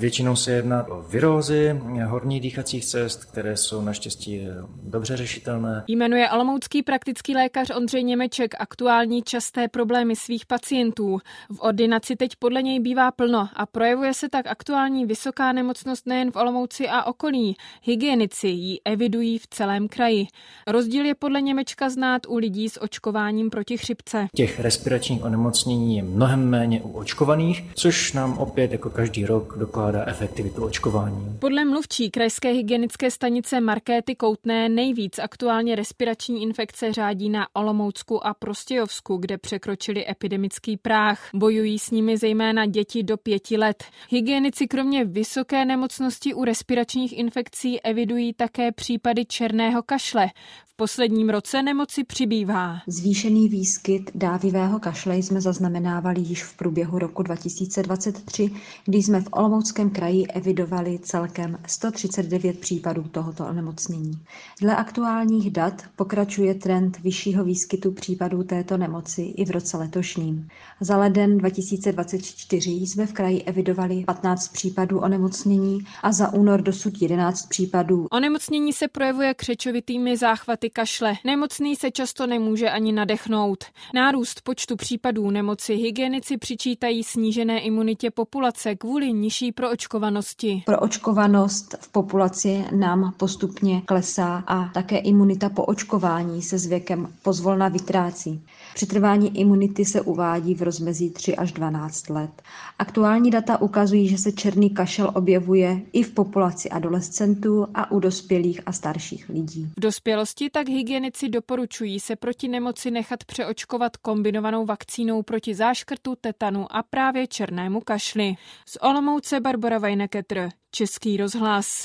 Většinou se jedná o virózy horních dýchacích cest, které jsou naštěstí dobře řešitelné. Jmenuje olomoucký praktický lékař Ondřej Němeček aktuální časté problémy svých pacientů. V ordinaci teď podle něj bývá plno a projevuje se tak aktuální vysoká nemocnost nejen v Olomouci a okolí. Hygienici ji evidují v celém kraji. Rozdíl je podle Němečka znát u lidí s očkováním proti chřipce. Těch respiračních onemocnění je mnohem méně u očkovaných, což nám opět jako každý rok dokládá efektivitu očkování. Podle mluvčí krajské hygienické stanice Markéty Koutné nejvíc aktuálně respirační infekce řádí na Olomoucku a Prostějovsku, kde překročili epidemický práh. Bojují s nimi zejména děti do pěti let. Hygienici kromě vysoké nemocnosti u respiračních infekcí evidují také případy černého kašle. V posledním roce nemoci přibývá. Zvýšený výskyt dávivého kašle jsme zaznamenávali již v průběhu roku 2023, kdy jsme v Olomouckém kraji evidovali celkem 139 případů tohoto onemocnění. Dle aktuálních dat pokračuje trend vyššího výskytu případů této nemoci i v roce letošním. Za leden 2024 jsme v kraji evidovali 15 případů onemocnění a za únor dosud 11 případů. Onemocnění se projevuje křečovitými záchvaty kašle. Nemocný se často nemůže ani nadechnout. Nárůst počtu případů nemoci hygienici přičítají snížené imunitě populace kvůli nižší proočkovanosti. Proočkovanost v populaci nám postupně klesá a také imunita po očkování se s věkem pozvolna vytrácí. Přetrvání imunity se uvádí v rozmezí 3 až 12 let. Aktuální data ukazují, že se černý kašel objevuje i v populaci adolescentů a u dospělých a starších lidí. V dospělosti tak hygienici doporučují se proti nemoci nechat přeočkovat kombinovanou vakcínou proti záškrtu, tetanu a právě černému kašli. Z Olomouce Barbara Vajneketr, Český rozhlas.